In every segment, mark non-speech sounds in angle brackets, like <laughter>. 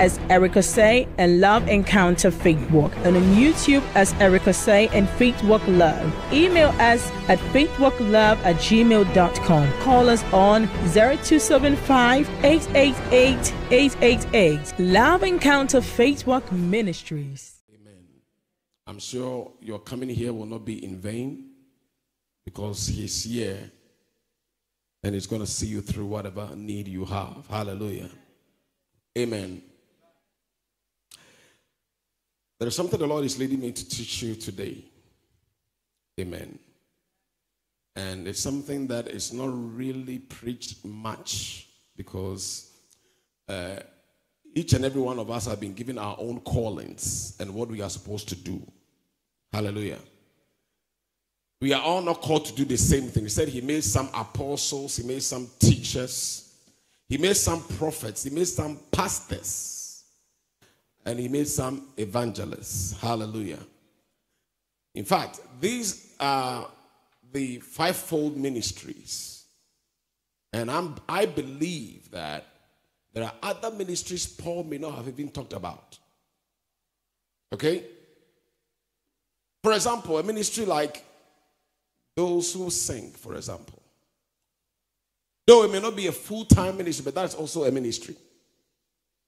as Erica Say and Love Encounter Walk, and on YouTube as Erica Say and Walk Love. Email us at faithwalklove at gmail.com. Call us on 0275 888 888. Love Encounter Walk Ministries. Amen. I'm sure your coming here will not be in vain because He's here and He's going to see you through whatever need you have. Hallelujah. Amen. There is something the Lord is leading me to teach you today. Amen. And it's something that is not really preached much because uh, each and every one of us have been given our own callings and what we are supposed to do. Hallelujah. We are all not called to do the same thing. He said he made some apostles, he made some teachers, he made some prophets, he made some pastors, and he made some evangelists. Hallelujah. In fact, these are the fivefold ministries. And I'm, I believe that there are other ministries Paul may not have even talked about. Okay? For example, a ministry like those who sing, for example. Though it may not be a full time ministry, but that's also a ministry.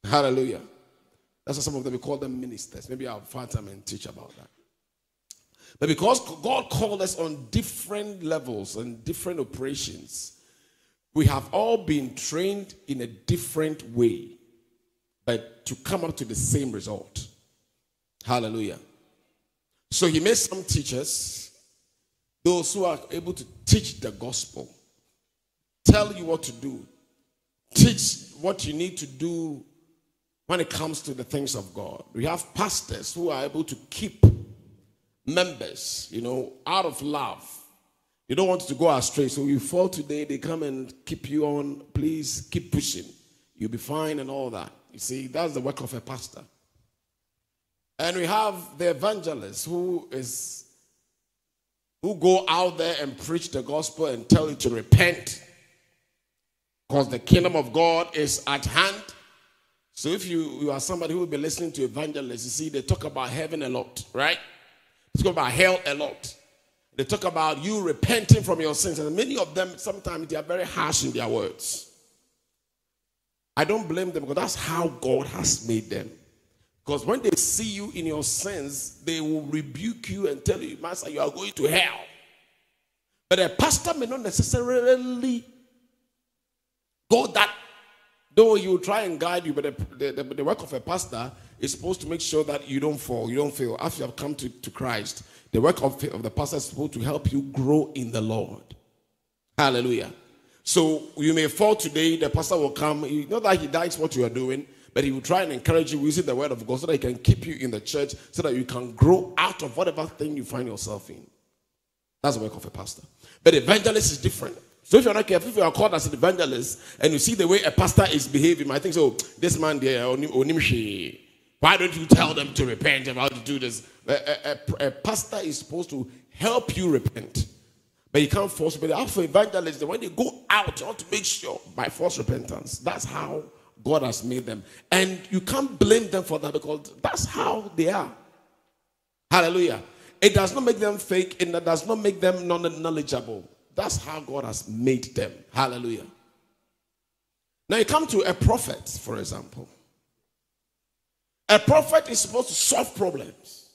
Hallelujah. That's why some of them we call them ministers. Maybe I'll find time and teach about that. But because God called us on different levels and different operations, we have all been trained in a different way, but to come up to the same result. Hallelujah. So he made some teachers, those who are able to teach the gospel, tell you what to do, teach what you need to do when it comes to the things of God. We have pastors who are able to keep members, you know, out of love. You don't want to go astray. So you fall today, they come and keep you on. Please keep pushing. You'll be fine and all that. You see, that's the work of a pastor. And we have the evangelist who is who go out there and preach the gospel and tell you to repent because the kingdom of God is at hand. So if you, you are somebody who will be listening to evangelists, you see, they talk about heaven a lot, right? They talk about hell a lot. They talk about you repenting from your sins. And many of them, sometimes they are very harsh in their words. I don't blame them because that's how God has made them. Because when they see you in your sins, they will rebuke you and tell you, Master, you are going to hell. But a pastor may not necessarily go that, though will try and guide you, but the, the, the, work of a pastor is supposed to make sure that you don't fall, you don't fail. After you have come to, to Christ, the work of, of the pastor is supposed to help you grow in the Lord. Hallelujah. So you may fall today, the pastor will come. You know that he likes what you are doing, but he will try and encourage you using the word of God so that he can keep you in the church, so that you can grow out of whatever thing you find yourself in. That's the work of a pastor. But evangelist is different. So if you're not careful, if you are called as an evangelist and you see the way a pastor is behaving, I think so. This man there, why don't you tell them to repent and how to do this? A, a, a, pastor is supposed to help you repent, but you can't force. But after evangelists, when they go out, you want to make sure by force repentance. That's how God has made them, and you can't blame them for that because that's how they are. Hallelujah. It does not make them fake, and that does not make them non-knowledgeable. That's how God has made them. Hallelujah. Now you come to a prophet, for example. A prophet is supposed to solve problems.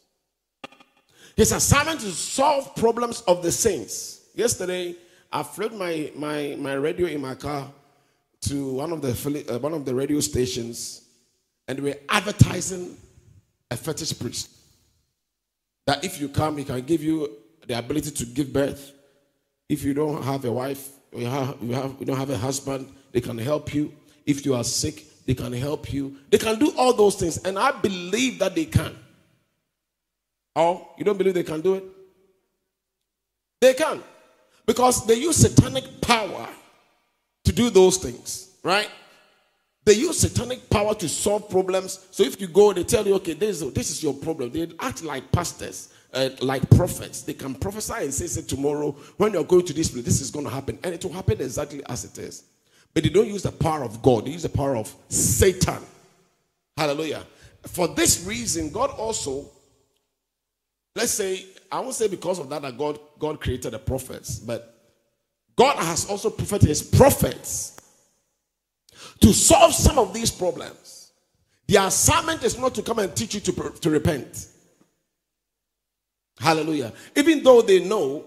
His assignment is to solve problems of the saints. Yesterday, I flipped my, my, my radio in my car to one of the uh, one of the radio stations, and we're advertising a fetish priest. That if you come, he can give you the ability to give birth, If you don't have a wife, you, have, you, have, don't have a husband, they can help you. If you are sick, they can help you. They can do all those things. And I believe that they can. Or you don't believe they can do it? They can. Because they use satanic power to do those things, right? They use satanic power to solve problems. So if you go, they tell you, okay, this, this is your problem. They act like pastors, uh, like prophets. They can prophesy and say, say, tomorrow, when you're going to this place, this is going to happen. And it will happen exactly as it is. But they don't use the power of God, they use the power of Satan. Hallelujah. For this reason, God also, let's say, I won't say because of that that God, God created the prophets, but God has also propheted his prophets to solve some of these problems. The assignment is not to come and teach you to, to repent. Hallelujah. Even though they know,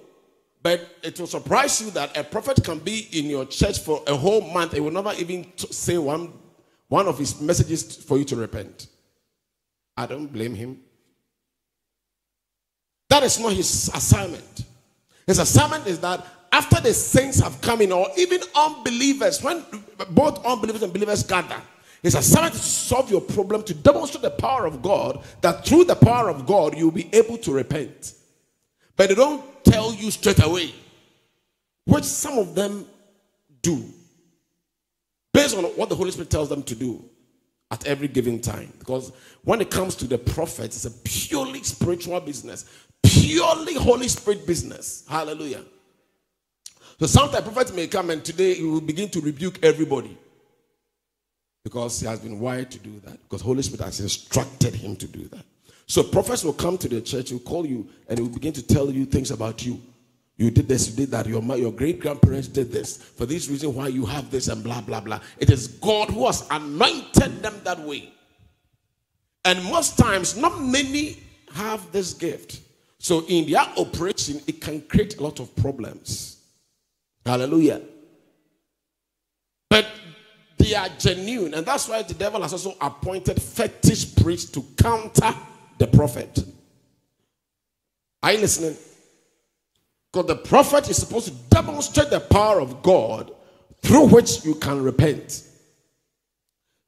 but it will surprise you that a prophet can be in your church for a whole month. He will never even say one, one of his messages for you to repent. I don't blame him. That is not his assignment. His assignment is that after the saints have come in, or even unbelievers, when both unbelievers and believers gather, his assignment is to solve your problem, to demonstrate the power of God, that through the power of God, you'll be able to repent. But they don't tell you straight away, which some of them do, based on what the Holy Spirit tells them to do at every given time. Because when it comes to the prophets, it's a purely spiritual business, purely Holy Spirit business. Hallelujah. So sometimes prophets may come and today he will begin to rebuke everybody. Because he has been wired to do that. Because Holy Spirit has instructed him to do that. So prophets will come to the church, will call you, and will begin to tell you things about you. You did this, you did that. Your, your great grandparents did this. For this reason, why you have this, and blah, blah, blah. It is God who has anointed them that way. And most times, not many have this gift. So in their operation, it can create a lot of problems. Hallelujah. But they are genuine, and that's why the devil has also appointed fetish priests to counter the prophet. Are you listening? Because the prophet is supposed to demonstrate the power of God through which you can repent,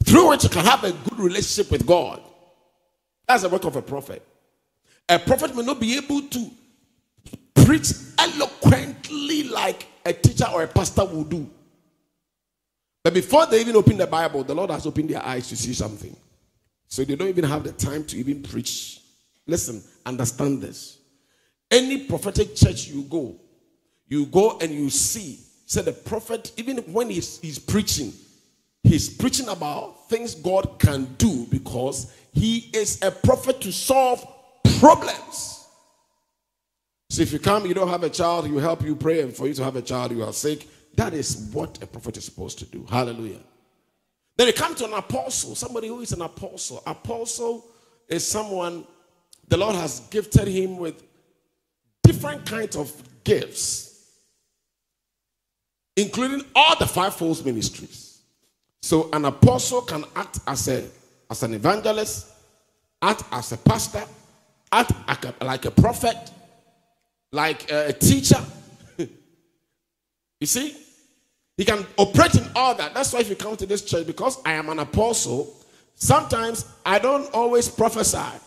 through which you can have a good relationship with God. That's the work of a prophet. A prophet may not be able to preach eloquently like a teacher or a pastor will do. But before they even open the Bible, the Lord has opened their eyes to see something. So they don't even have the time to even preach. Listen, understand this. Any prophetic church you go, you go and you see. Said the prophet, even when he's, he's preaching, he's preaching about things God can do because he is a prophet to solve problems. So if you come, you don't have a child, you help you pray, and for you to have a child, you are sick. That is what a prophet is supposed to do. Hallelujah. Then it comes to an apostle, somebody who is an apostle. Apostle is someone the Lord has gifted him with different kinds of gifts, including all the fivefold ministries. So an apostle can act as a as an evangelist, act as a pastor, act like a prophet, like a teacher. <laughs> you see? He can operate in all that. That's why if you come to this church, because I am an apostle, sometimes I don't always prophesy.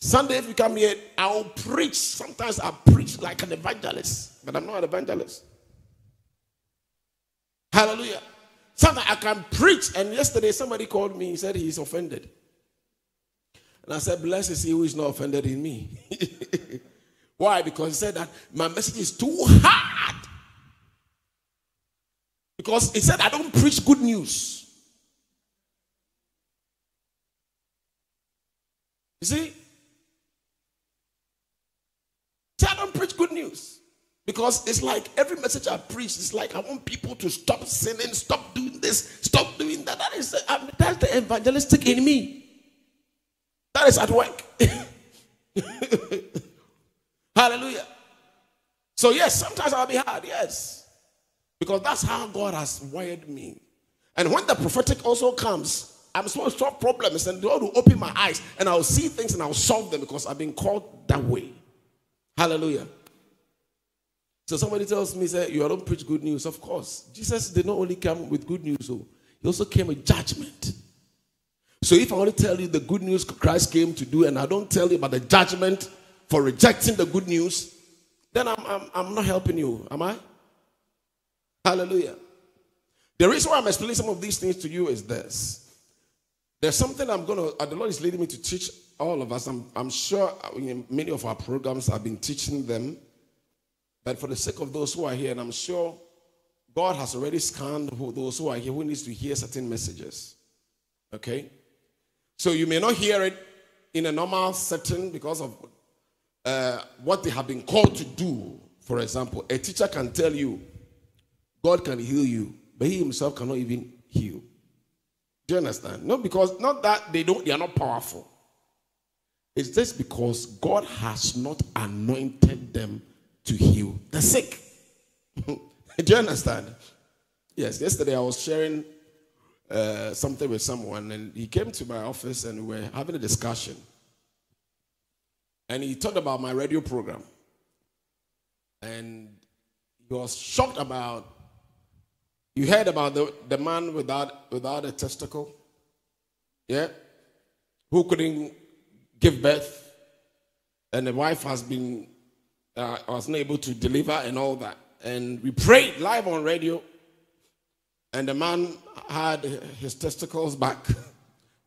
Sunday, if you come here, I'll preach. Sometimes I preach like an evangelist, but I'm not an evangelist. Hallelujah. Sometimes I can preach. And yesterday, somebody called me. He said he's offended. And I said, Blessed is he who is not offended in me. <laughs> Why? Because he said that my message is too hard. Because he said, I don't preach good news. You see? See, I don't preach good news. Because it's like every message I preach is like I want people to stop sinning, stop doing this, stop doing that. That is that's the evangelistic in me. That is at work. <laughs> Hallelujah. So, yes, sometimes I'll be hard, yes. Because that's how God has wired me. And when the prophetic also comes, I'm supposed to solve problems and God will open my eyes and I'll see things and I'll solve them because I've been called that way. Hallelujah. So somebody tells me, say, you don't preach good news. Of course. Jesus did not only come with good news, so he also came with judgment. So if I to tell you the good news Christ came to do, and I don't tell you about the judgment for rejecting the good news, then I'm, I'm, I'm not helping you, am I? Hallelujah. The reason why I'm explaining some of these things to you is this. There's something I'm going to, uh, the Lord is leading me to teach all of us. I'm, I'm sure uh, many of our programs have been teaching them. But for the sake of those who are here, and I'm sure God has already scanned who, those who are here who needs to hear certain messages. Okay? So you may not hear it in a normal setting because of uh, what they have been called to do. For example, a teacher can tell you, God can heal you, but he himself cannot even heal. Do you understand? Not because not that they don't they are not powerful. It's just because God has not anointed them to heal the sick. <laughs> Do you understand? Yes, yesterday I was sharing uh, something with someone, and he came to my office and we were having a discussion. And he talked about my radio program. And he was shocked about you heard about the, the man without, without a testicle? Yeah? Who couldn't give birth? And the wife has been, uh, was not able to deliver and all that. And we prayed live on radio. And the man had his testicles back.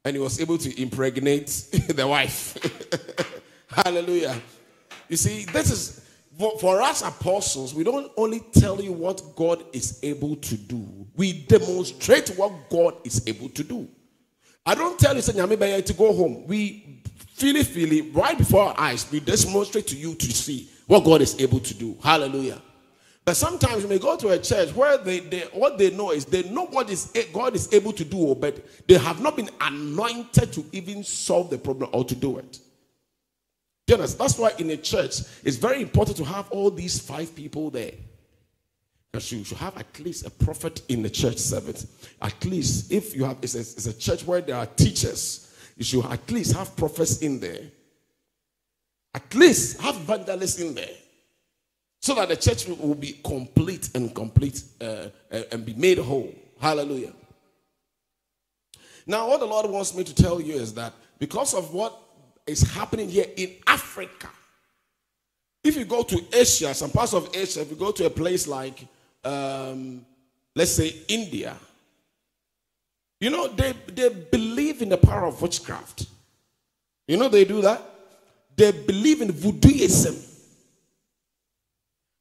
And he was able to impregnate <laughs> the wife. <laughs> Hallelujah. You see, this is for, for us apostles, we don't only tell you what God is able to do, we demonstrate what God is able to do. I don't tell you, say, to go home. We feel it right before our eyes. We demonstrate to you to see what God is able to do. Hallelujah. But sometimes we may go to a church where they, they what they know is they know what is eh, God is able to do, but they have not been anointed to even solve the problem or to do it. That's why in a church, it's very important to have all these five people there. Because you should have at least a prophet in the church service. At least if you have, it's a, it's a church where there are teachers, you should at least have prophets in there. At least have evangelists in there. So that the church will be complete and complete uh, and be made whole. Hallelujah. Now, what the Lord wants me to tell you is that because of what is happening here in Africa. If you go to Asia, some parts of Asia, if you go to a place like, um, let's say, India, you know, they, they believe in the power of witchcraft. You know, they do that. They believe in voodooism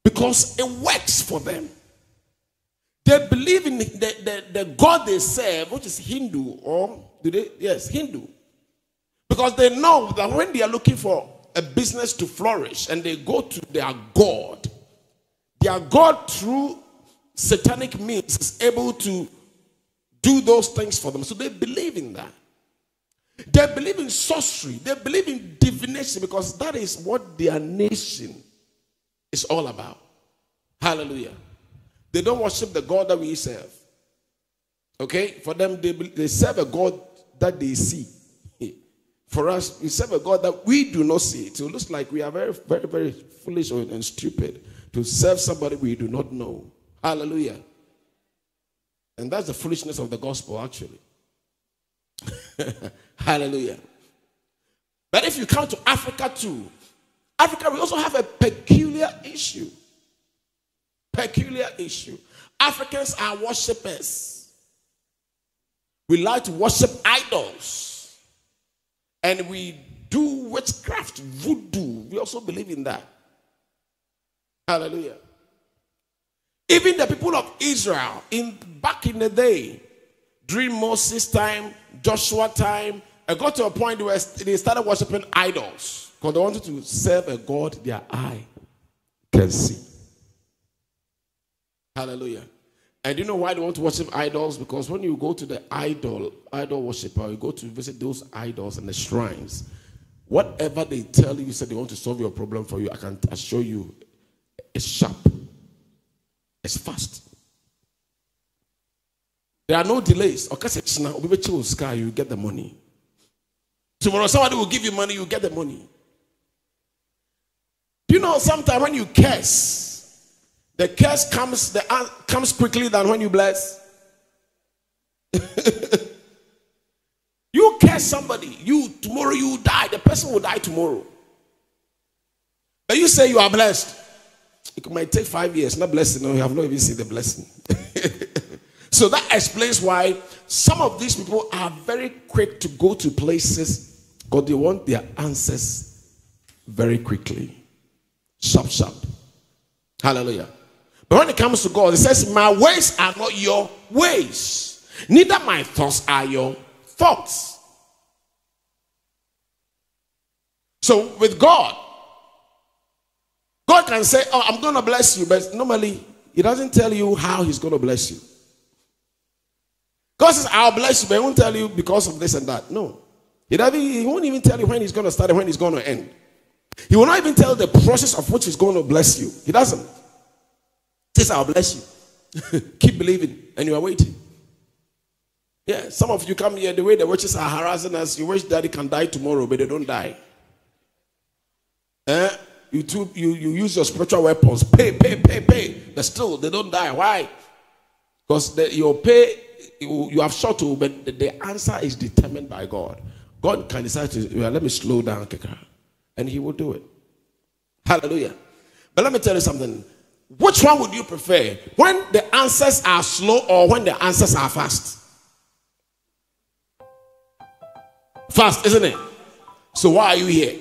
because it works for them. They believe in the, the, the God they serve, which is Hindu, or do they? Yes, Hindu. Because they know that when they are looking for a business to flourish and they go to their God, their God through satanic means is able to do those things for them. So they believe in that. They believe in sorcery. They believe in divination because that is what their nation is all about. Hallelujah. They don't worship the God that we serve. Okay? For them, they, they serve a God that they see. For us, we serve a God that we do not see. It looks like we are very, very, very foolish and stupid to serve somebody we do not know. Hallelujah. And that's the foolishness of the gospel, actually. <laughs> Hallelujah. But if you come to Africa too, Africa, we also have a peculiar issue. Peculiar issue. Africans are worshippers. We like to worship idols and we do witchcraft, voodoo. We also believe in that. Hallelujah. Even the people of Israel, in back in the day, during Moses' time, Joshua time, I got to a point where they started worshiping idols because they wanted to serve a God their eye can see. Hallelujah. And you know why they want to worship idols? Because when you go to the idol, idol worshiper, you go to visit those idols and the shrines, whatever they tell you, you they want to solve your problem for you, I can assure you it's sharp, it's fast. There are no delays. Sky, you get the money. Tomorrow, somebody will give you money, you get the money. Do you know sometimes when you curse, The curse comes the comes quickly than when you bless. <laughs> you curse somebody, you tomorrow you die. The person will die tomorrow. But you say you are blessed. It might take five years, not blessing. No, you have not even seen the blessing. <laughs> so that explains why some of these people are very quick to go to places because they want their answers very quickly. Sharp, sharp. Hallelujah. But when it comes to God, it says, My ways are not your ways, neither my thoughts are your thoughts. So with God, God can say, Oh, I'm going to bless you, but normally He doesn't tell you how He's going to bless you. God says, I'll bless you, but He won't tell you because of this and that. No. He, doesn't, he won't even tell you when He's going to start and when He's going to end. He will not even tell the process of which He's going to bless you. He doesn't. Says, I'll bless you. <laughs> Keep believing, and you are waiting. Yeah, some of you come here the way the witches are harassing us. You wish daddy can die tomorrow, but they don't die. Eh? You, too, you, you use your spiritual weapons, pay, pay, pay, pay, but still they don't die. Why? Because your pay, you, you have shot to, but the, the, answer is determined by God. God can decide to, well, let me slow down, and He will do it. Hallelujah. But let me tell you something. Which one would you prefer? When the answers are slow or when the answers are fast? Fast, isn't it? So why are you here?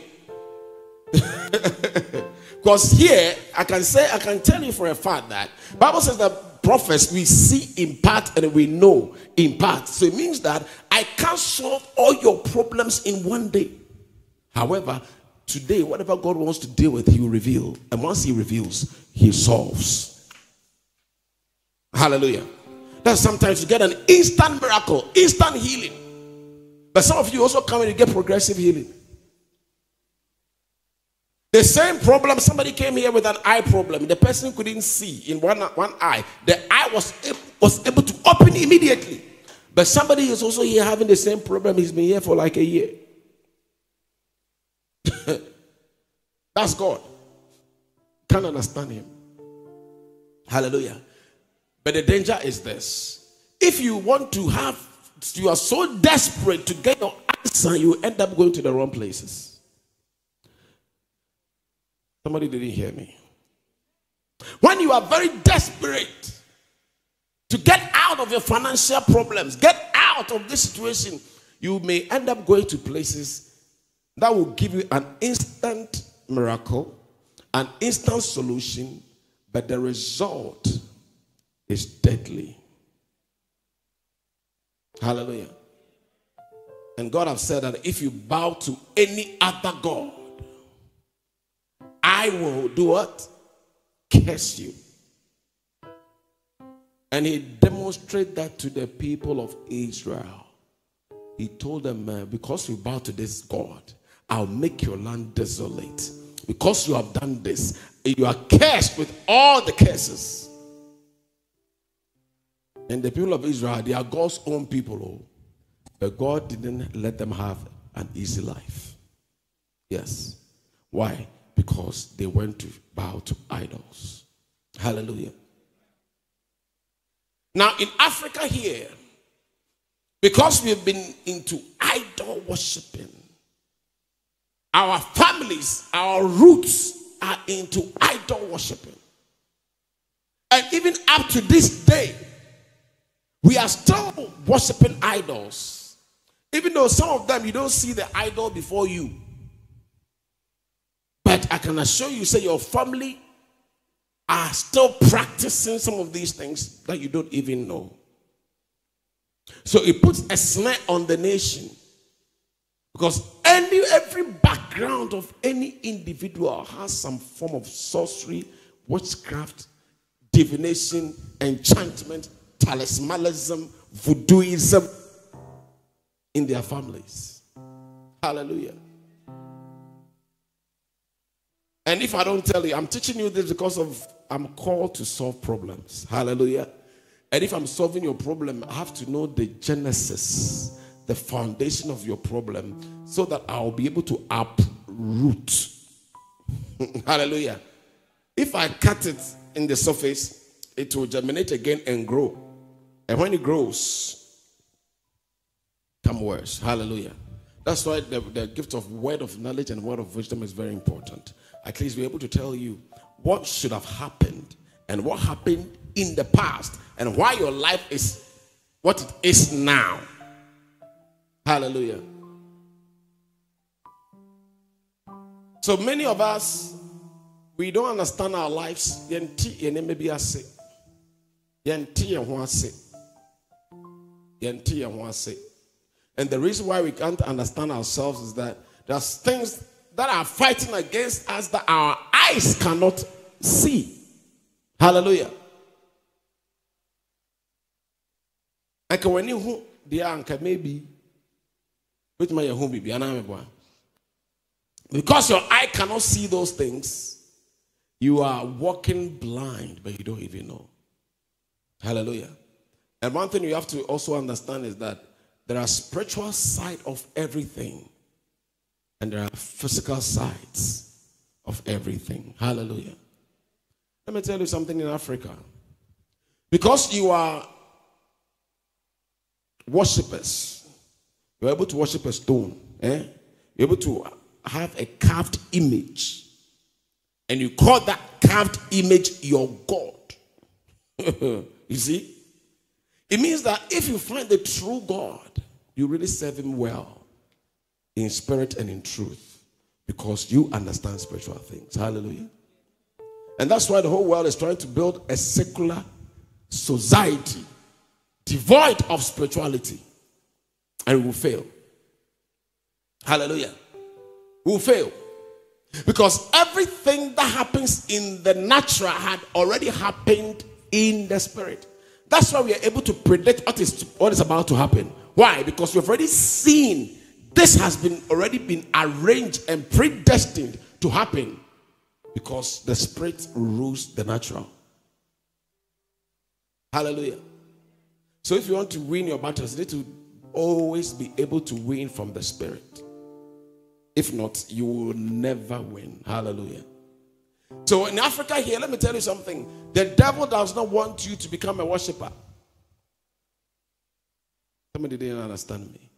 <laughs> Because here I can say I can tell you for a fact that Bible says that prophets we see in part and we know in part. So it means that I can't solve all your problems in one day. However, today, whatever God wants to deal with, He will reveal. And once He reveals, He solves. Hallelujah. That's sometimes you get an instant miracle, instant healing. But some of you also come and you get progressive healing. The same problem, somebody came here with an eye problem. The person couldn't see in one, one eye. The eye was, was able to open immediately. But somebody is also here having the same problem. He's been here for like a year. <coughs> That's God. Can't understand him. Hallelujah. But the danger is this. If you want to have, you are so desperate to get your answer, you end up going to the wrong places. Somebody didn't hear me. When you are very desperate to get out of your financial problems, get out of this situation, you may end up going to places that will give you an instant miracle, an instant solution, but the result is deadly. Hallelujah. And God has said that if you bow to any other God, I will do what? Curse you. And he demonstrated that to the people of Israel. He told them, uh, Because you bow to this God, I'll make your land desolate. Because you have done this, you are cursed with all the curses. And the people of Israel, they are God's own people. Oh. But God didn't let them have an easy life. Yes. Why? because they went to bow to idols. Hallelujah. Now, in Africa here, because we've been into idol worshiping, our families, our roots are into idol worshiping. And even up to this day, we are still worshiping idols. Even though some of them you don't see the idol before you. But I can assure you, say your family are still practicing some of these things that you don't even know. So it puts a snare on the nation. Because any every background of any individual has some form of sorcery, witchcraft, divination, enchantment, talismanism, voodooism in their families. Hallelujah. And if I don't tell you, I'm teaching you this because of I'm called to solve problems. Hallelujah. And if I'm solving your problem, I have to know the genesis, the foundation of your problem, so that I'll be able to uproot. <laughs> Hallelujah. If I cut it in the surface, it will germinate again and grow. And when it grows, come worse. Hallelujah. That's why the, the gift of word of knowledge and word of wisdom is very important. At least we're able to tell you what should have happened and what happened in the past and why your life is what it is now. Hallelujah. So many of us, we don't understand our lives. And the reason why we can't understand ourselves is that there's things that are fighting against us that our eyes cannot see. Hallelujah. Aka wani hu deɛ anka maybe meboa. Because your eye cannot see those things, you are walking blind, but you don't even know. Hallelujah. And one thing you have to also understand is that there are spiritual side of everything, and there are physical sides of everything. Hallelujah. Let me tell you something in Africa. Because you are worshippers, you're able to worship a stone, eh? You're able to have a carved image, and you call that carved image your God. <laughs> you see? It means that if you find the true God, you really serve Him well in spirit and in truth because you understand spiritual things. Hallelujah. And that's why the whole world is trying to build a secular society devoid of spirituality and we will fail. Hallelujah. We will fail. Because everything that happens in the natural had already happened in the spirit. That's why we are able to predict what is what is about to happen. Why? Because we've already seen this has been already been arranged and predestined to happen because the spirit rules the natural. Hallelujah. So if you want to win your battles, you need to always be able to win from the spirit. If not, you will never win. Hallelujah. So in Africa here, let me tell you something. The devil does not want you to become a worshiper. Somebody didn't understand me.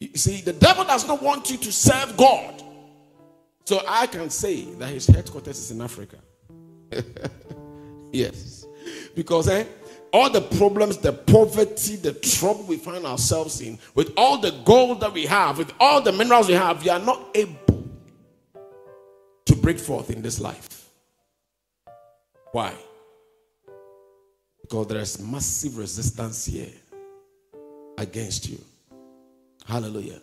You see, the devil does not want you to serve God. So I can say that his headquarters is in Africa. <laughs> yes. Because eh, all the problems, the poverty, the trouble we find ourselves in, with all the gold that we have, with all the minerals we have, we are not able to break forth in this life. Why? Because there is massive resistance here against you. Hallelujah.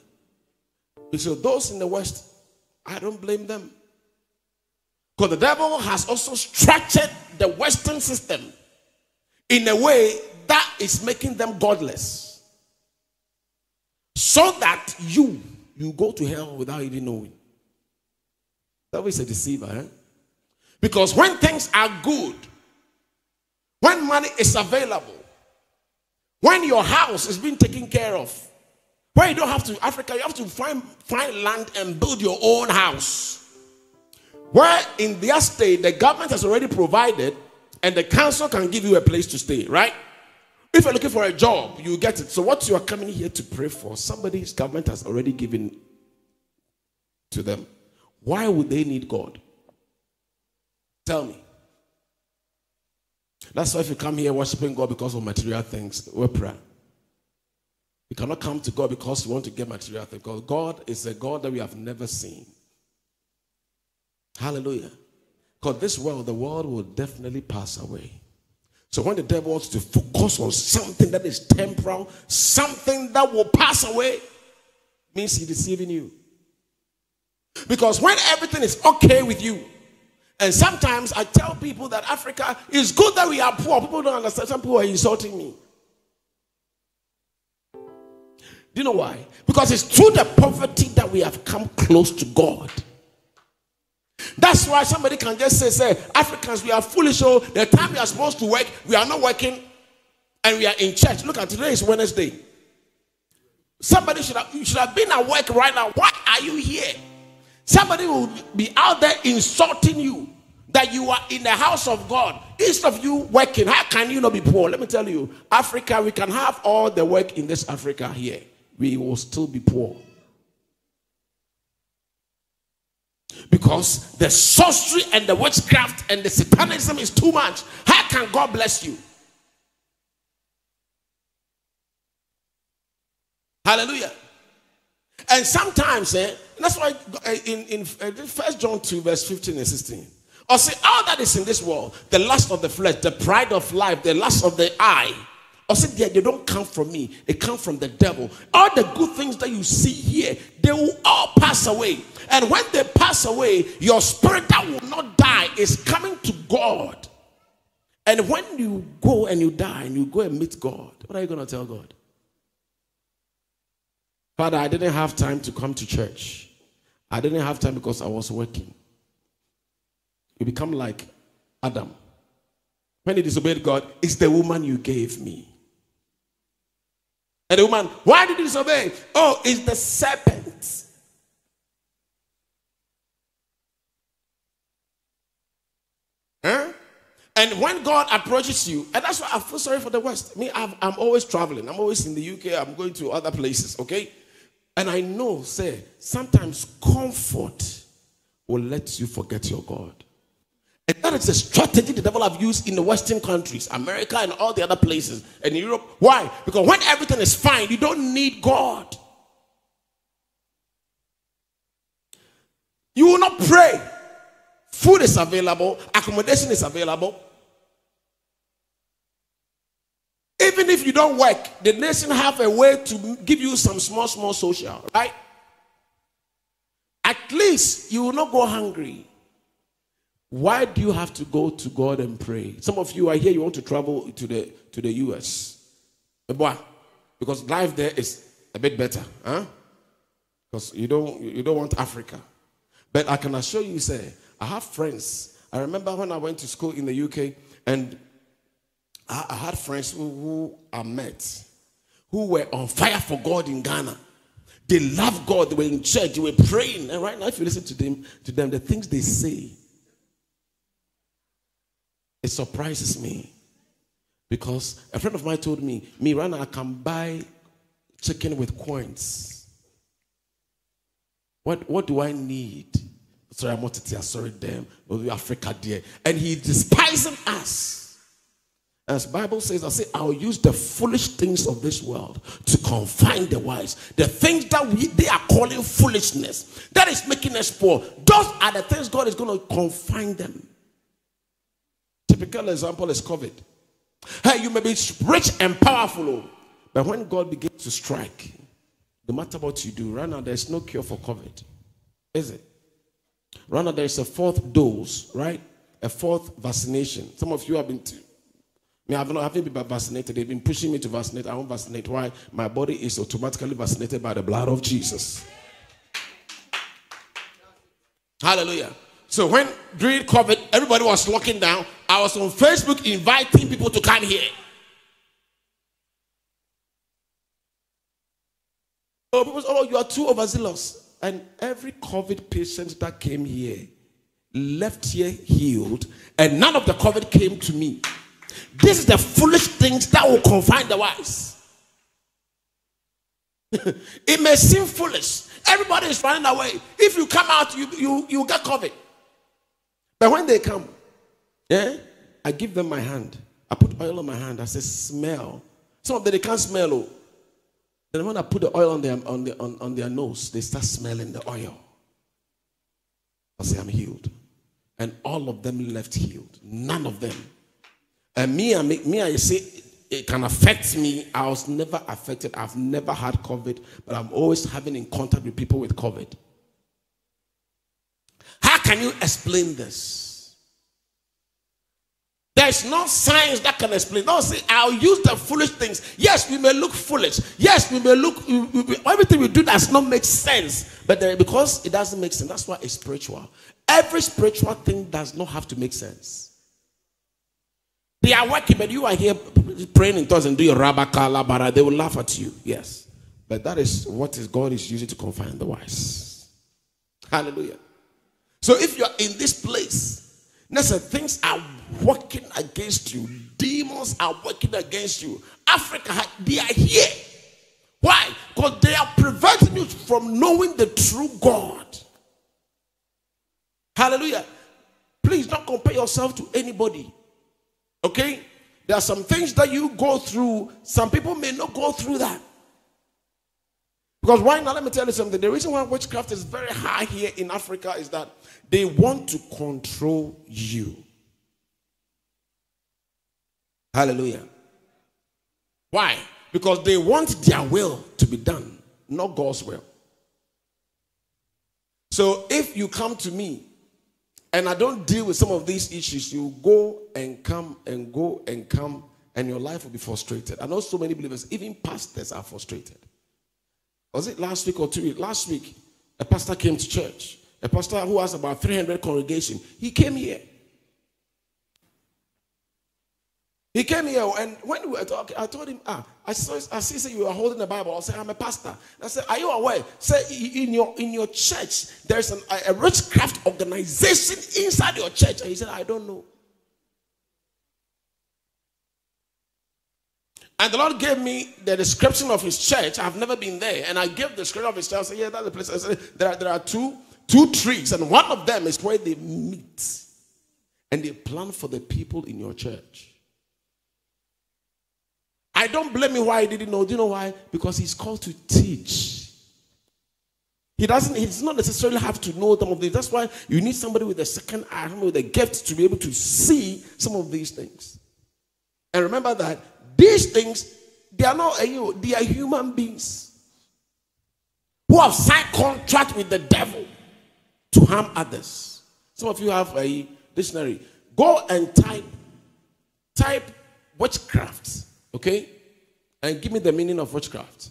So those in the West I don't blame them. Because the devil has also structured the Western system in a way that is making them godless. So that you you go to hell without even knowing. That is a deceiver, eh? Because when things are good, when money is available, when your house is being taken care of, where you don't have to, Africa, you have to find, find land and build your own house. Where in their state, the government has already provided and the council can give you a place to stay, right? If you're looking for a job, you get it. So, what you are coming here to pray for, somebody's government has already given to them. Why would they need God? Tell me. That's why if you come here worshiping God because of material things, we're praying. You cannot come to God because you want to get material things. Because God is a God that we have never seen. Hallelujah. Because this world, the world will definitely pass away. So when the devil wants to focus on something that is temporal, something that will pass away, means he's deceiving you. Because when everything is okay with you, and sometimes I tell people that Africa is good that we are poor. People don't understand. Some people are insulting me. Do you know why? Because it's through the poverty that we have come close to God. That's why somebody can just say, say, Africans, we are foolish. So the time we are supposed to work, we are not working and we are in church. Look at today is Wednesday. Somebody should have, should have been at work right now. Why are you here? Somebody will be out there insulting you. that you are in the house of God. Instead of you working, how can you not be poor? Let me tell you, Africa, we can have all the work in this Africa here. We will still be poor. Because the sorcery and the witchcraft and the satanism is too much. How can God bless you? Hallelujah. And sometimes, eh, that's why eh, in, in uh, First John 2, verse 15 and 16. Or say, all that is in this world, the lust of the flesh, the pride of life, the lust of the eye. Or say, they, they don't come from me, they come from the devil. All the good things that you see here, they will all pass away. And when they pass away, your spirit that will not die is coming to God. And when you go and you die and you go and meet God, what are you going to tell God? Father, I didn't have time to come to church. I didn't have time because I was working. You become like Adam. When he disobeyed God, it's the woman you gave me. And the woman, why did he disobey? Oh, it's the serpent. Huh? And when God approaches you, and that's why I feel sorry for the West. Me, i am always traveling. I'm always in the UK. I'm going to other places. Okay, and I know, say, sometimes comfort will let you forget your God. That is a strategy the devil have used in the Western countries, America and all the other places, and Europe. Why? Because when everything is fine, you don't need God. You will not pray. Food is available, accommodation is available. Even if you don't work, the nation have a way to give you some small, small social, right? At least you will not go hungry. Why do you have to go to God and pray? Some of you are here, you want to travel to the to the US. Because life there is a bit better, huh? Because you don't you don't want Africa. But I can assure you, sir, I have friends. I remember when I went to school in the UK and I, I had friends who, who I met who were on fire for God in Ghana. They love God. They were in church. They were praying. And right now, if you listen to them, to them, the things they say, it surprises me. Because a friend of mine told me, me, right I can buy chicken with coins. What, what do I need? Sorry, I'm not sorry, them. Africa, dear. And he despising us. As Bible says, I say, I'll use the foolish things of this world to confine the wise. The things that we they are calling foolishness, that is making us poor. Those are the things God is going to confine them. Typical example is COVID. Hey, you may be rich and powerful, oh, but when God begins to strike, no matter what you do, right now there's no cure for COVID, is it? Right now there's a fourth dose, right? A fourth vaccination. Some of you have been. T- me, I've not haven't been vaccinated. They've been pushing me to vaccinate. I won't vaccinate. Why? My body is automatically vaccinated by the blood of Jesus. Hallelujah. So when during COVID, everybody was locking down. I was on Facebook inviting people to come here. Oh, people say, oh, you are too overzealous. And every COVID patient that came here left here healed, and none of the COVID came to me. This is the foolish things that will confine the wise. <laughs> it may seem foolish. Everybody is running away. If you come out, you, you, you get COVID. But when they come, yeah, I give them my hand. I put oil on my hand. I say, smell. Some of them they can't smell. Oh. Then when I put the oil on their on, the, on, on their nose, they start smelling the oil. I say, I'm healed. And all of them left healed. None of them and me, I me, I say it can affect me. I was never affected. I've never had COVID, but I'm always having in contact with people with COVID. How can you explain this? There's no science that can explain. Don't say, I'll use the foolish things. Yes, we may look foolish. Yes, we may look, we, we, everything we do does not make sense. But there, because it doesn't make sense, that's why it's spiritual. Every spiritual thing does not have to make sense. They are working, but you are here praying in tongues and do your rabaka labara. They will laugh at you. Yes. But that is what is God is using to confine the wise. Hallelujah. So if you are in this place, Listen, things are working against you. Demons are working against you. Africa, they are here. Why? Because they are preventing you from knowing the true God. Hallelujah. Please don't compare yourself to anybody. Okay? There are some things that you go through. Some people may not go through that. Because why now? Let me tell you something. The reason why witchcraft is very high here in Africa is that they want to control you. Hallelujah. Why? Because they want their will to be done, not God's will. So if you come to me and I don't deal with some of these issues, you go and come and go and come, and your life will be frustrated. I know so many believers, even pastors, are frustrated. Was it last week or two weeks? Last week, a pastor came to church. A pastor who has about 300 congregation. He came here. He came here, and when we were talking, I told him, ah, I saw, I see say you are holding the Bible. I said, I'm a pastor. I said, Are you aware? Say in your in your church, there's an, a, a witchcraft organization inside your church. And he said, I don't know. And the Lord gave me the description of his church. I've never been there. And I gave the description of his church. I said, Yeah, that's the place. I said, there are, there are two, two trees, and one of them is where they meet. And they plan for the people in your church. I don't blame him why he didn't know. Do you know why? Because he's called to teach. He doesn't, he does not necessarily have to know some of these. That's why you need somebody with a second eye, with a gift to be able to see some of these things. And remember that these things, they are not you, they are human beings who have signed contract with the devil to harm others. Some of you have a dictionary. Go and type, type witchcraft, okay? and give me the meaning of witchcraft.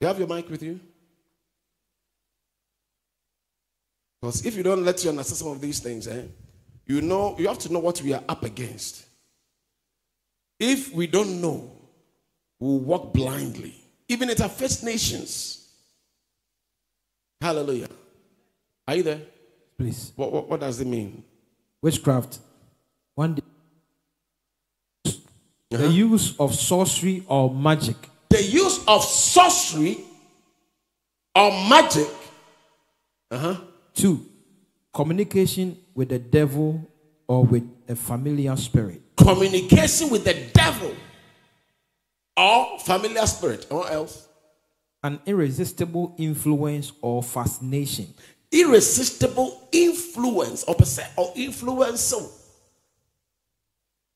You have your mic with you? Because if you don't let you understand some of these things, eh, you know you have to know what we are up against. If we don't know, we'll walk blindly. Even at our first nations. Hallelujah. Are you there? Please. What, what, what does it mean? Witchcraft. One day uh-huh. The use of sorcery or magic. The use of sorcery or magic. Uh-huh. Two, communication with the devil or with a familiar spirit. Communication with the devil or familiar spirit. Or else? An irresistible influence or fascination. Irresistible influence or, or influence.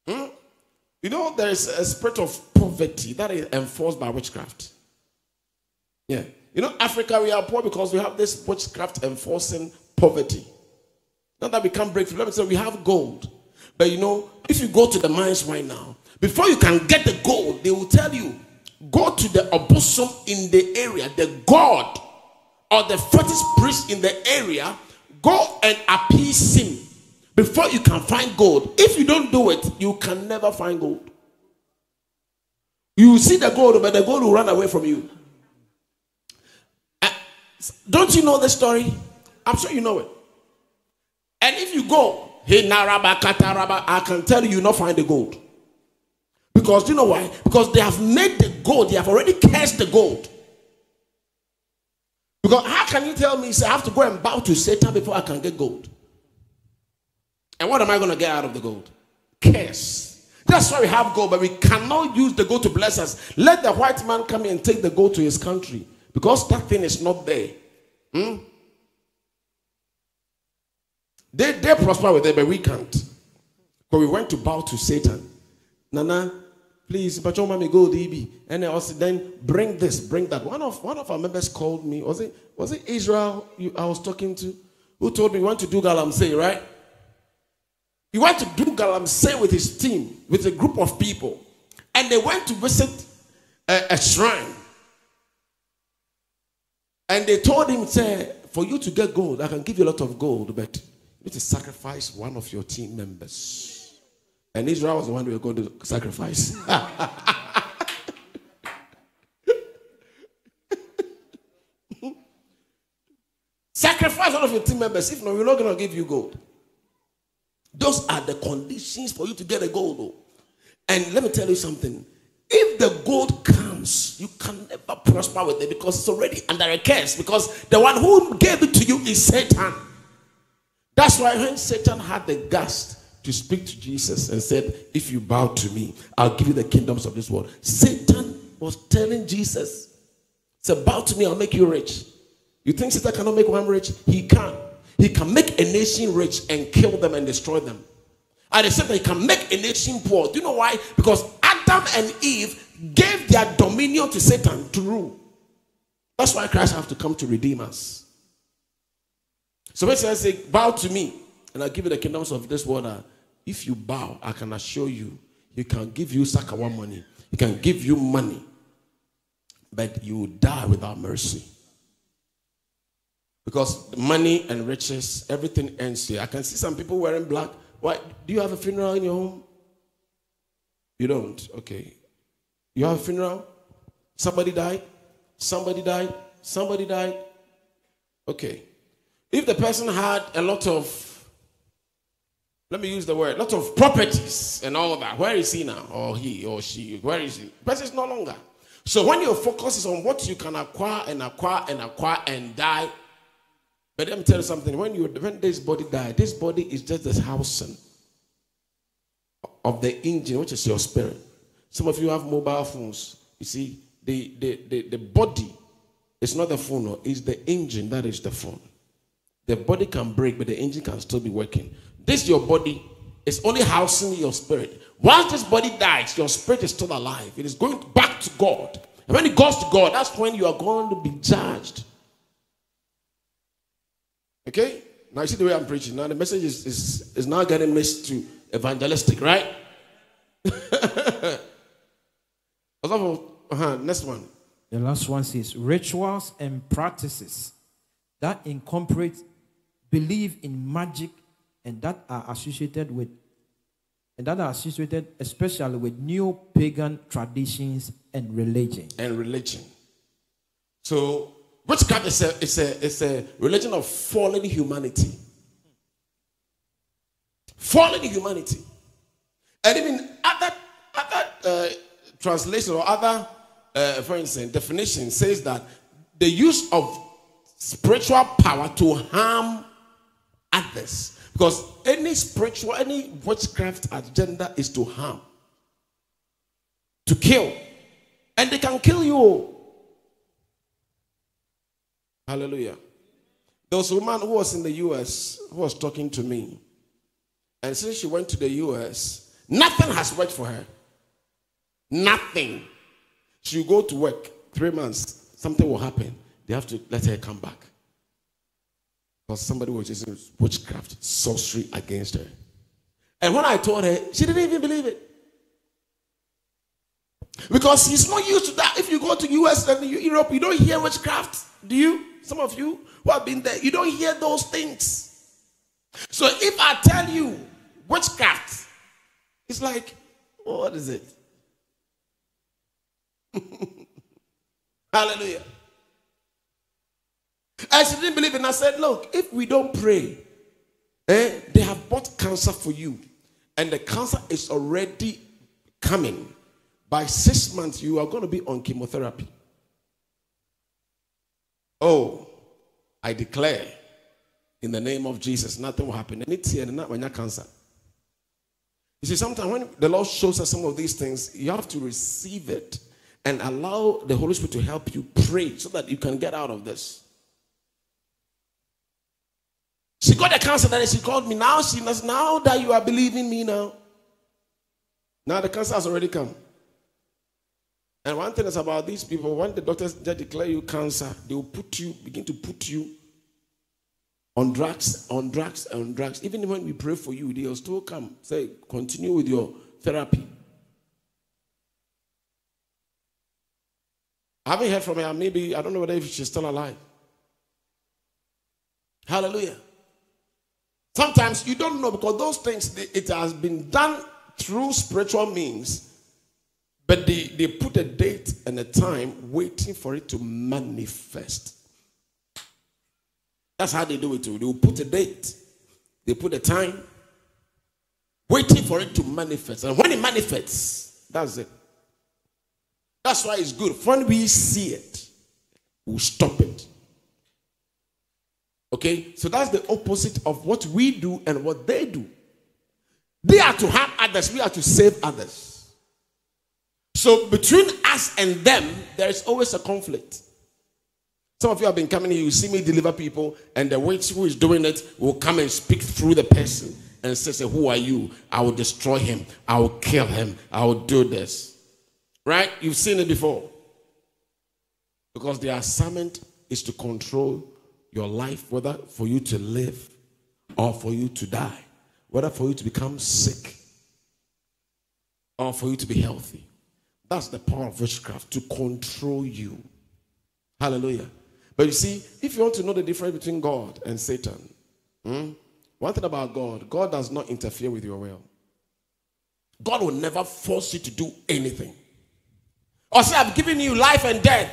Hmm? You know, there is a spirit of poverty that is enforced by witchcraft. Yeah. You know, Africa, we are poor because we have this witchcraft enforcing poverty. Not that we can't break through. Let me say, we have gold. But you know, if you go to the mines right now, before you can get the gold, they will tell you, go to the Obosum in the area, the god or the fetish priest in the area, go and appease him before you can find gold. If you don't do it, you can never find gold. You see the gold, but the gold will run away from you. Uh, don't you know the story? I'm sure you know it. And if you go, hey, Naraba, Kataraba, I can tell you, you not find the gold. Because you know why? Because they have made the gold, they have already cast the gold. Because how can you tell me, say, I have to go and bow to Satan before I can get gold? And what am I going to get out of the gold? Curse. That's why we have gold, but we cannot use the gold to bless us. Let the white man come in and take the gold to his country because that thing is not there. Hmm? They, they prosper with it, but we can't. But we went to bow to Satan. Nana, please, but your mommy go DB. And also then bring this, bring that. One of one of our members called me. Was it was it Israel you, I was talking to? Who told me want to do Galamsey, right? He went to do Galamsey with his team, with a group of people. And they went to visit a, a shrine. And they told him, say, for you to get gold, I can give you a lot of gold, but you need to sacrifice one of your team members. And Israel was the one we were going to sacrifice. <laughs> sacrifice one of your team members. If not, we're not going to give you gold. Those are the conditions for you to get a gold. Though. And let me tell you something. If the gold comes, you can never prosper with it because it's already under a curse. Because the one who gave it to you is Satan. That's why when Satan had the gust to speak to Jesus and said, If you bow to me, I'll give you the kingdoms of this world. Satan was telling Jesus, Say, bow to me, I'll make you rich. You think Satan cannot make one rich? He can. He can make a nation rich and kill them and destroy them. At the same time, he can make a nation poor. Do you know why? Because Adam and Eve gave their dominion to Satan to rule. That's why Christ has to come to redeem us. So when I say, bow to me, and I'll give you the kingdoms of this world. Uh, if you bow, I can assure you, he can give you sakawa money. He can give you money. But you will die without mercy. Because money and riches, everything ends here. I can see some people wearing black. Why? Do you have a funeral in your home? You don't? Okay. You have a funeral? Somebody died? Somebody died? Somebody died? Okay. If the person had a lot of let me use the word, lot of properties and all that. Where is he now? Or he or she? Where is he? Person is no longer. So when your focus is on what you can acquire and acquire and acquire and die, but let me tell you something. When you when this body dies, this body is just the housing of the engine, which is your spirit. Some of you have mobile phones. You see, the the the, the body is not the phone, it's the engine that is the phone. The body can break, but the engine can still be working. This your body is only housing your spirit. Once this body dies, your spirit is still alive. It is going back to God. And when it goes to God, that's when you are going to be judged. Okay? Now you see the way I'm preaching. Now the message is, is, is now getting mixed to evangelistic, right? <laughs> uh-huh, next one. The last one says rituals and practices that incorporate believe in magic and that are associated with and that are associated especially with new pagan traditions and religion. And religion. So witchcraft is a, is a, is a religion of fallen humanity. Fallen humanity. And even other, other uh, translation or other, uh, for instance, definition says that the use of spiritual power to harm others because any spiritual, any witchcraft agenda is to harm, to kill. And they can kill you. Hallelujah. There was a woman who was in the US who was talking to me. And since she went to the US, nothing has worked for her. Nothing. She'll go to work three months, something will happen. They have to let her come back. Because somebody was using witchcraft, sorcery against her. And when I told her, she didn't even believe it. Because she's not used to that. If you go to US and Europe, you don't hear witchcraft. Do you? Some of you who have been there, you don't hear those things. So if I tell you witchcraft, it's like, what is it? <laughs> Hallelujah. And she didn't believe it. And I said, Look, if we don't pray, eh, they have bought cancer for you. And the cancer is already coming. By six months, you are going to be on chemotherapy. Oh, I declare in the name of Jesus, nothing will happen. And it's here, not when you cancer. You see, sometimes when the Lord shows us some of these things, you have to receive it and allow the Holy Spirit to help you pray so that you can get out of this. She got a cancer that she called me. Now she knows now that you are believing me now. Now the cancer has already come. And one thing is about these people, when the doctors declare you cancer, they will put you, begin to put you on drugs, on drugs, on drugs. Even when we pray for you, they'll still come. Say, continue with your therapy. I haven't heard from her. Maybe, I don't know whether she's still alive. Hallelujah. Sometimes you don't know because those things, it has been done through spiritual means, but they, they put a date and a time waiting for it to manifest. That's how they do it too. They will put a date, they put a time, waiting for it to manifest. And when it manifests, that's it. That's why it's good. When we see it, we'll stop it. Okay? So that's the opposite of what we do and what they do. They are to harm others, we are to save others. So between us and them, there is always a conflict. Some of you have been coming here, you see me deliver people, and the witch who is doing it will come and speak through the person and say, Who are you? I will destroy him, I will kill him, I will do this. Right? You've seen it before. Because the assignment is to control your life, whether for you to live or for you to die, whether for you to become sick or for you to be healthy. That's the power of witchcraft to control you. Hallelujah. But you see, if you want to know the difference between God and Satan, hmm, one thing about God, God does not interfere with your will. God will never force you to do anything. Or say, I've given you life and death.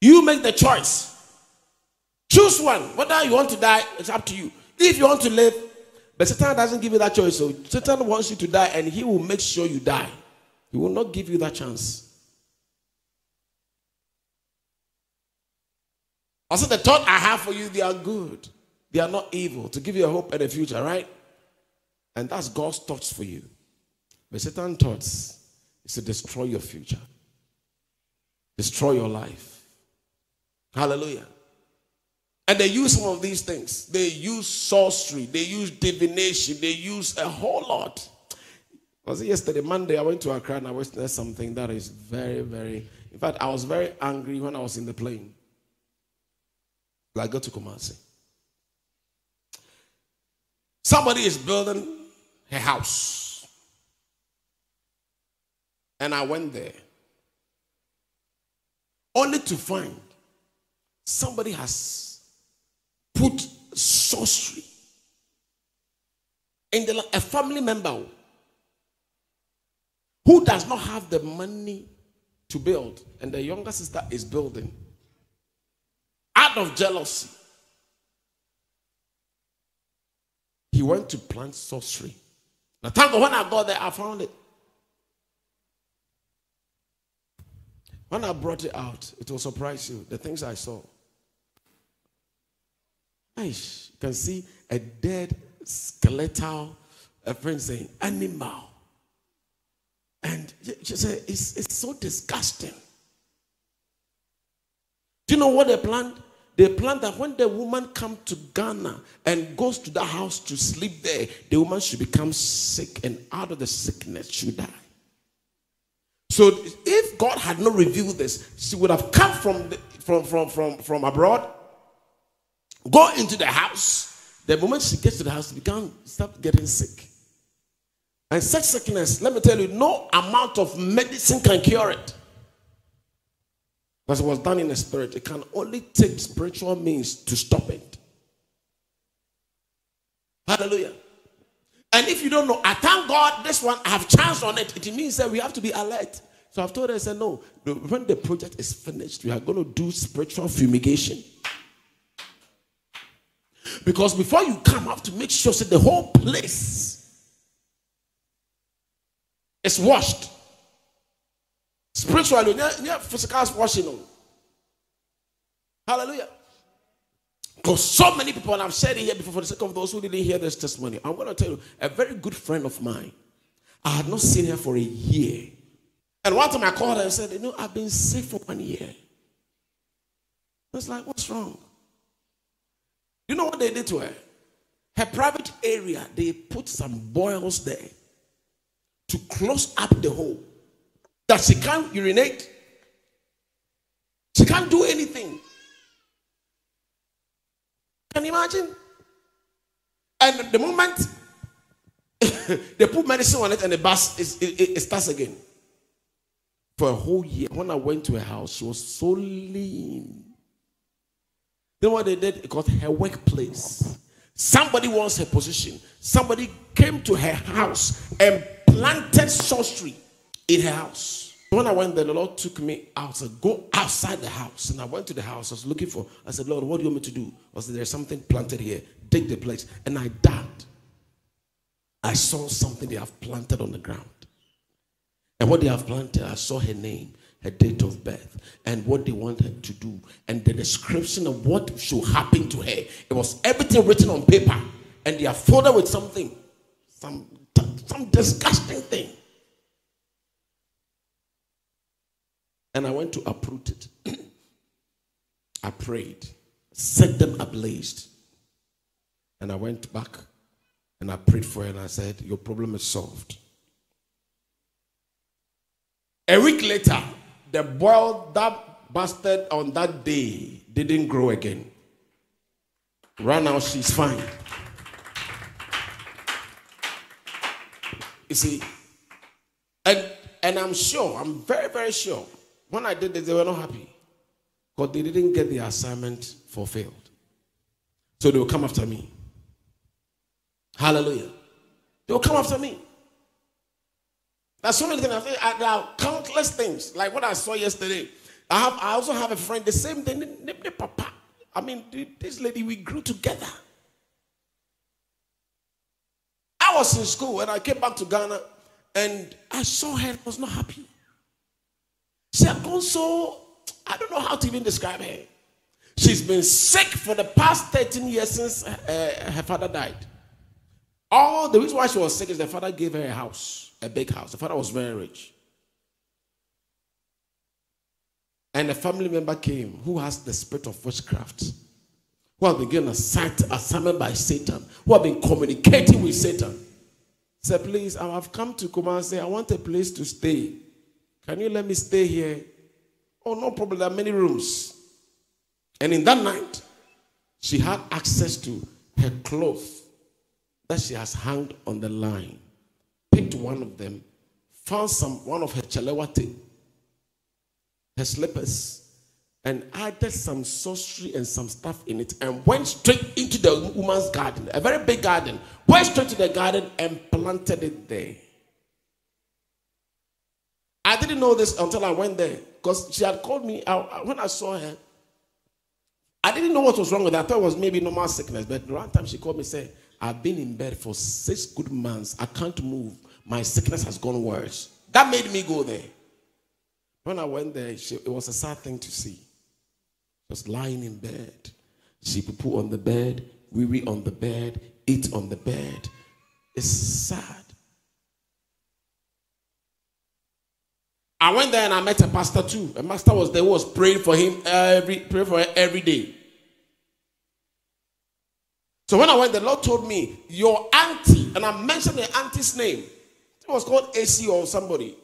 You make the choice. Choose one. Whether you want to die, it's up to you. If you want to live, but Satan doesn't give you that choice. So Satan wants you to die and he will make sure you die. He will not give you that chance. I said, the thought I have for you, they are good. They are not evil, to give you a hope and a future, right? And that's God's thoughts for you. But Satan's thoughts is to destroy your future, destroy your life. Hallelujah. And they use some of these things. They use sorcery, they use divination, they use a whole lot. Was it yesterday, Monday? I went to Accra and I witnessed something that is very, very. In fact, I was very angry when I was in the plane. I go to Kumasi. Somebody is building a house. And I went there. Only to find somebody has put sorcery in the a family member oh, who does not have the money to build, and the younger sister is building out of jealousy, he went to plant sorcery. Now, thank God, when I got there, I found it. When I brought it out, it will surprise you the things I saw. You can see a dead skeletal, a friend saying, animal. And she said, it's, it's so disgusting. Do you know what they planned? They planned that when the woman comes to Ghana and goes to the house to sleep there, the woman should become sick and out of the sickness should die. So if God had not revealed this, she would have come from, the, from, from, from, from abroad, go into the house. The moment she gets to the house, she began start getting sick. And such sickness, let me tell you, no amount of medicine can cure it. Because it was done in the spirit. It can only take spiritual means to stop it. Hallelujah. And if you don't know, I thank God this one, I have chance on it. It means that we have to be alert. So I've told her, I said, no, when the project is finished, we are going to do spiritual fumigation. Because before you come, have to make sure that the whole place is washed. Spiritually, yeah, physical washing. Oh. Hallelujah. Because so many people, and I've said it here before for the sake of those who didn't hear this testimony, I'm going to tell you a very good friend of mine. I had not seen her for a year. And one time I called her and said, You know, I've been sick for one year. I was like, What's wrong? You know what they did to her? Her private area, they put some boils there to close up the hole that she can't urinate. She can't do anything. Can you imagine? And the moment <laughs> they put medicine on it and the bus is, it, it, it starts again. For a whole year, when I went to her house, she was so lean. Then what they did, it got her workplace. Somebody wants her position. Somebody came to her house and planted sorcery in her house. when I went there, the Lord took me out. Said, "Go outside the house." And I went to the house. I was looking for. I said, "Lord, what do you want me to do?" I said, "There's something planted here. Dig the place." And I dug. I saw something they have planted on the ground. And what they have planted, I saw her name, her date of birth, and what they wanted to do, and the description of what should happen to her. It was everything written on paper, and they are folded with something, some, some disgusting thing. And I went to uproot it. <clears throat> I prayed, set them ablaze. And I went back and I prayed for her and I said, Your problem is solved. A week later, the boil that busted on that day didn't grow again. Right now, she's fine. You see, and, and I'm sure, I'm very, very sure, when I did this, they were not happy because they didn't get the assignment fulfilled. So they will come after me. Hallelujah. They will come after me. There's so many things. I think there are countless things. Like what I saw yesterday. I have. I also have a friend. The same thing. Papa. I mean, this lady. We grew together. I was in school and I came back to Ghana, and I saw her. Was not happy. She had gone so. I don't know how to even describe her. She's been sick for the past 13 years since uh, her father died. All the reason why she was sick is the father gave her a house, a big house. The father was very rich. And a family member came who has the spirit of witchcraft, who has been given a sight assignment by Satan, who have been communicating with Satan. Said, please, I have come to come and say, I want a place to stay. Can you let me stay here? Oh, no problem. There are many rooms. And in that night, she had access to her clothes that she has hung on the line, one of them, found some one of her chalewate, her slippers, and added some sorcery and some stuff in it, and went straight into the woman's garden, a very big garden. Went straight to the garden and planted it there. I didn't know this until I went there because she had called me out uh, when I saw her. I didn't know what was wrong with her. I thought it was maybe normal sickness, but the one time she called me and said, I've been in bed for six good months. I can't move. My sickness has gone worse. That made me go there. When I went there, she, it was a sad thing to see. Just lying in bed. She poo on the bed, wee on the bed, eat on the bed. It's sad. I went there and I met a pastor too. A master was there, was praying for him every pray for her every day. So when I went, the Lord told me, Your auntie, and I mentioned the auntie's name. It was called AC or somebody.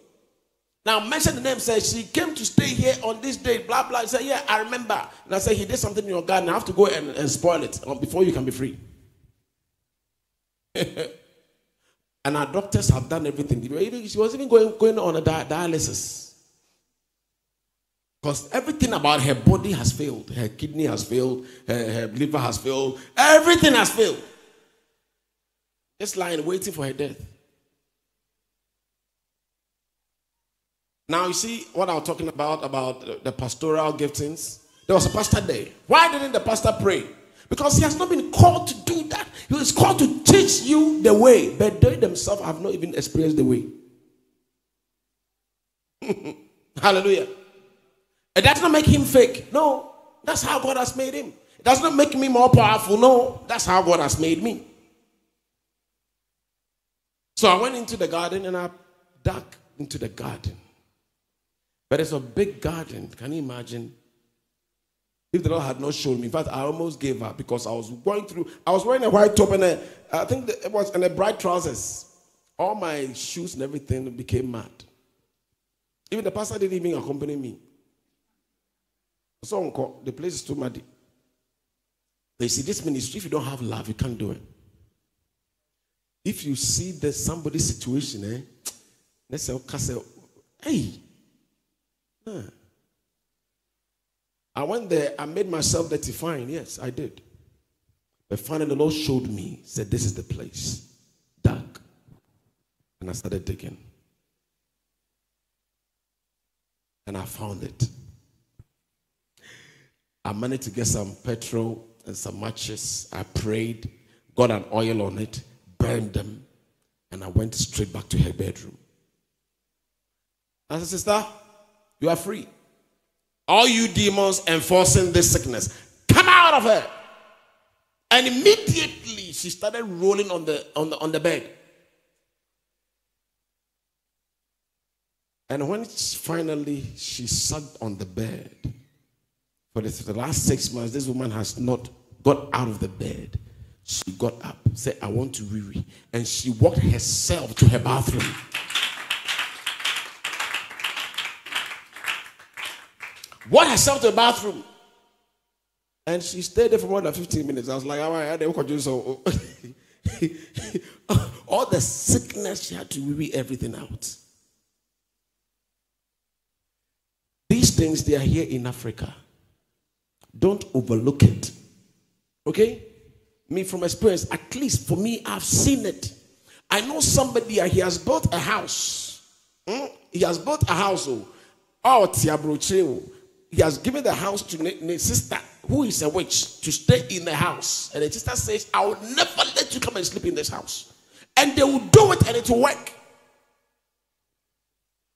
Now mention the name, said she came to stay here on this day, blah blah. He said, Yeah, I remember. And I said, He did something in your garden. I have to go and, and spoil it um, before you can be free. <laughs> and our doctors have done everything. She was even going, going on a dialysis. Because everything about her body has failed. Her kidney has failed. Her, her liver has failed. Everything has failed. Just lying, waiting for her death. Now, you see what I was talking about, about the pastoral giftings? There was a pastor there. Why didn't the pastor pray? Because he has not been called to do that. He was called to teach you the way, but they themselves have not even experienced the way. <laughs> Hallelujah. It does not make him fake. No, that's how God has made him. It does not make me more powerful. No, that's how God has made me. So I went into the garden and I dug into the garden. But it's a big garden. Can you imagine? If the Lord had not shown me, in fact, I almost gave up because I was going through. I was wearing a white top and a, I think it was and a bright trousers. All my shoes and everything became mad. Even the pastor didn't even accompany me. So the place is too muddy. They see this ministry, if you don't have love, you can't do it. If you see that somebody's situation, eh, let's say, say, hey, huh. I went there, I made myself dirty fine. Yes, I did. But finally, the Lord showed me, said, This is the place. Dark. And I started digging. and I found it. I managed to get some petrol and some matches. I prayed, got an oil on it, burned them, and I went straight back to her bedroom. I said, Sister, you are free. All you demons enforcing this sickness, come out of her. And immediately she started rolling on the on the on the bed. And when finally she sat on the bed, for the, last six months, this woman has not got out of the bed. She got up, said, I want to wee And she walked herself to her bathroom. Walked herself to the bathroom. And she stayed there for more than 15 minutes. I was like, all right, I do so. <laughs> All the sickness, she had to wee everything out. These things, they are here in Africa. Don't overlook it. Okay? Me, from experience, at least for me, I've seen it. I know somebody, he has bought a house. Hmm? He has bought a house. Oh, oh he has given the house to his sister, who is a witch, to stay in the house. And the sister says, I will never let you come and sleep in this house. And they will do it and it will work.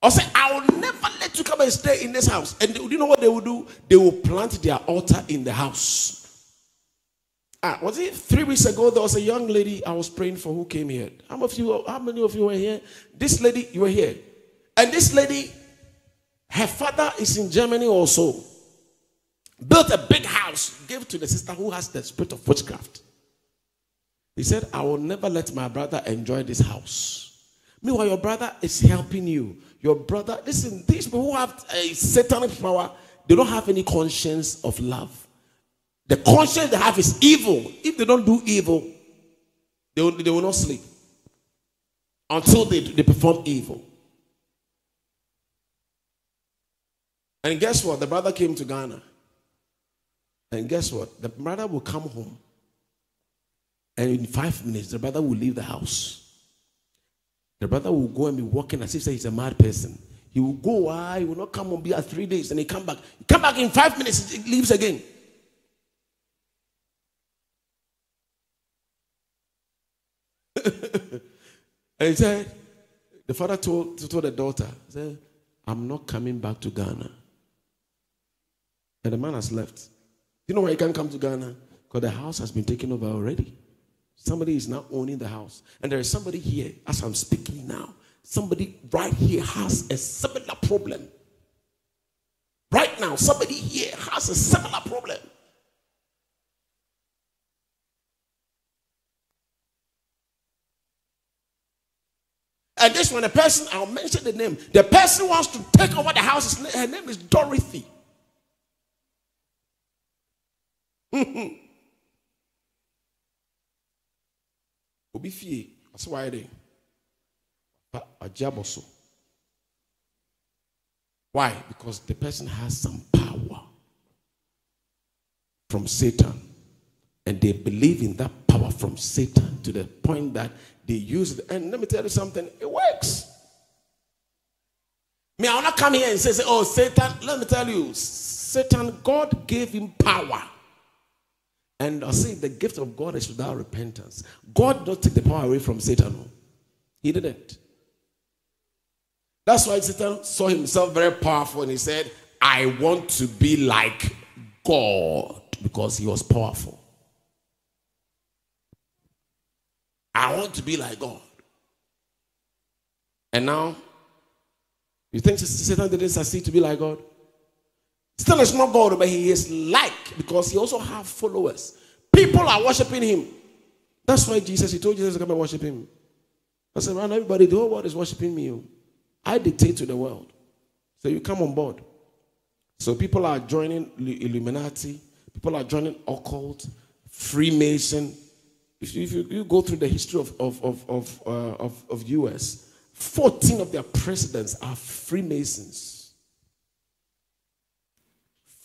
Or say, I will never let you come and stay in this house. And do you know what they will do? They will plant their altar in the house. Ah, was it three weeks ago? There was a young lady I was praying for who came here. How many of you, how many of you were here? This lady, you were here. And this lady, her father is in Germany also. Built a big house, gave to the sister who has the spirit of witchcraft. He said, I will never let my brother enjoy this house. Meanwhile, your brother is helping you. Your brother, listen, these people who have a satanic power, they don't have any conscience of love. The conscience they have is evil. If they don't do evil, they will, they will not sleep until they, they perform evil. And guess what? The brother came to Ghana. And guess what? The brother will come home. And in five minutes, the brother will leave the house. The brother will go and be walking as if he's a mad person. He will go, ah, he will not come and be at three days, and he come back. He come back in five minutes, he leaves again. <laughs> and he said, the father told, told the daughter, said, I'm not coming back to Ghana. And the man has left. You know why he can't come to Ghana? Because the house has been taken over already. Somebody is now owning the house. And there is somebody here, as I'm speaking now, somebody right here has a similar problem. Right now, somebody here has a similar problem. And this one, the person, I'll mention the name. The person wants to take over the house. Her name is Dorothy. <laughs> obi fie ɔsɛ wayɛ de ɔgye so. Why? Because the person has some power from satan and they believe in that power from satan to the point that they use it. And let me tell you something it works. Me i will not come here and say, say oh satan let me tell you satan god gave him power and I say the gift of God is without repentance. God does not take the power away from Satan. He didn't. That's why Satan saw himself very powerful and he said, I want to be like God because he was powerful. I want to be like God. And now, you think Satan didn't succeed to be like God? Still, it's not God, but he is like because he also have followers. People are worshiping him. That's why Jesus, he told Jesus to come and worship him. I said, man, everybody, the whole world is worshiping me. I dictate to the world. So you come on board. So people are joining Illuminati. People are joining occult, Freemason. If you, if you, you go through the history of, of, of, of, uh, of, of US, 14 of their presidents are Freemasons.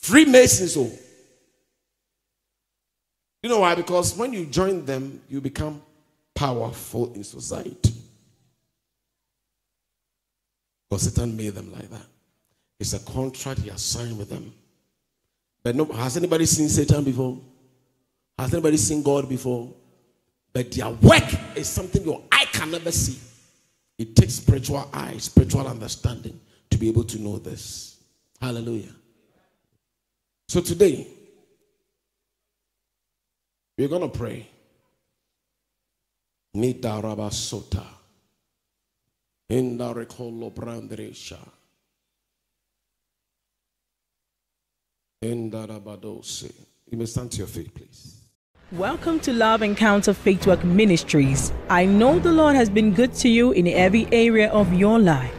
Freemasons. Oh. You know why? Because when you join them, you become powerful in society. Because Satan made them like that. It's a contract he has signed with them. But no, has anybody seen Satan before? Has anybody seen God before? But their work is something your eye can never see. It takes spiritual eyes, spiritual understanding to be able to know this. Hallelujah. So today, we're going to pray. Mita rabasota. Inda rekolo brandresha. Inda rabadose. You may stand to your feet, please. Welcome to Love Encounter Faith Walk Ministries. I know the Lord has been good to you in every area of your life.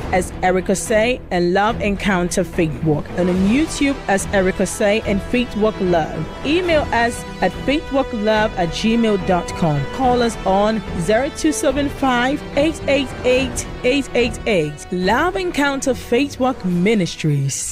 as Erica Say and Love Encounter Faith Walk, and on YouTube as Erica Say and Faith Walk Love. Email us at faithwalklove at gmail.com. Call us on 0275 888 888. Love Encounter Faith Walk Ministries.